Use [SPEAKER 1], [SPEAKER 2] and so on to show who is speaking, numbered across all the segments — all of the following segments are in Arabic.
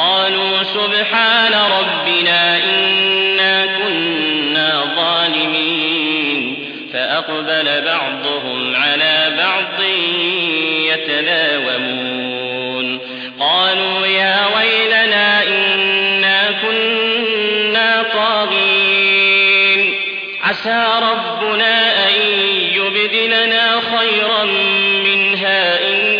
[SPEAKER 1] قالوا سبحان ربنا إنا كنا ظالمين. فأقبل بعضهم على بعض يتلاومون. قالوا يا ويلنا إنا كنا طاغين. عسى ربنا أن يبدلنا خيرا منها إنا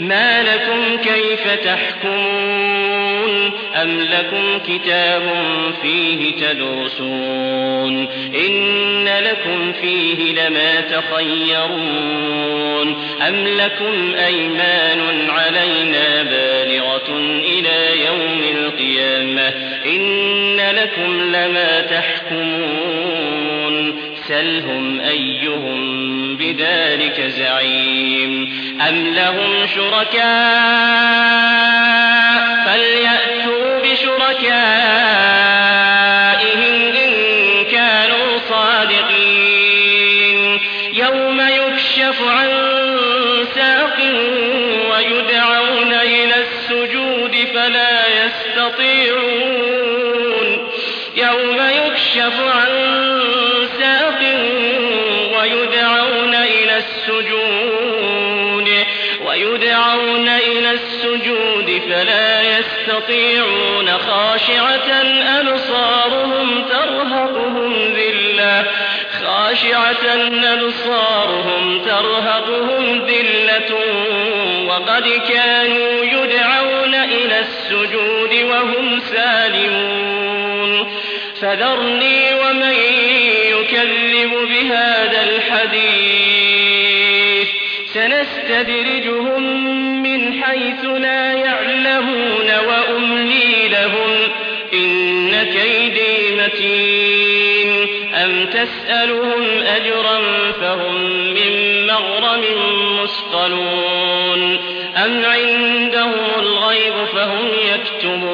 [SPEAKER 1] ما لكم كيف تحكمون أم لكم كتاب فيه تدرسون إن لكم فيه لما تخيرون أم لكم أيمان علينا بالغة إلى يوم القيامة إن لكم لما تحكمون سلهم أيهم بذلك زعيم أم لهم شركاء فليأتوا بشركائهم إن كانوا صادقين يوم يكشف عن ساق ويدعون إلى السجود فلا يستطيعون يوم يكشف عن السجود ويدعون إلى السجود فلا يستطيعون خاشعة أبصارهم ترهقهم ذلة خاشعة أبصارهم ترهقهم ذلة وقد كانوا يدعون إلى السجود وهم سالمون فذرني ومن يكذب بهذا الحديث سنستدرجهم من حيث لا يعلمون وأملي لهم إن كيدي متين. أم تسألهم أجرا فهم من مغرم مثقلون. أم عندهم الغيب فهم يكتبون.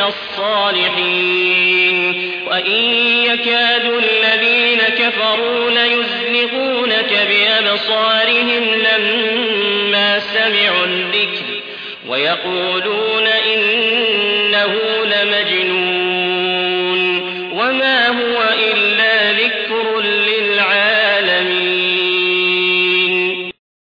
[SPEAKER 1] الصالحين. وإن يكاد الذين كفروا ليزلقونك بأبصارهم لما سمعوا الذكر ويقولون إنه لمجنون.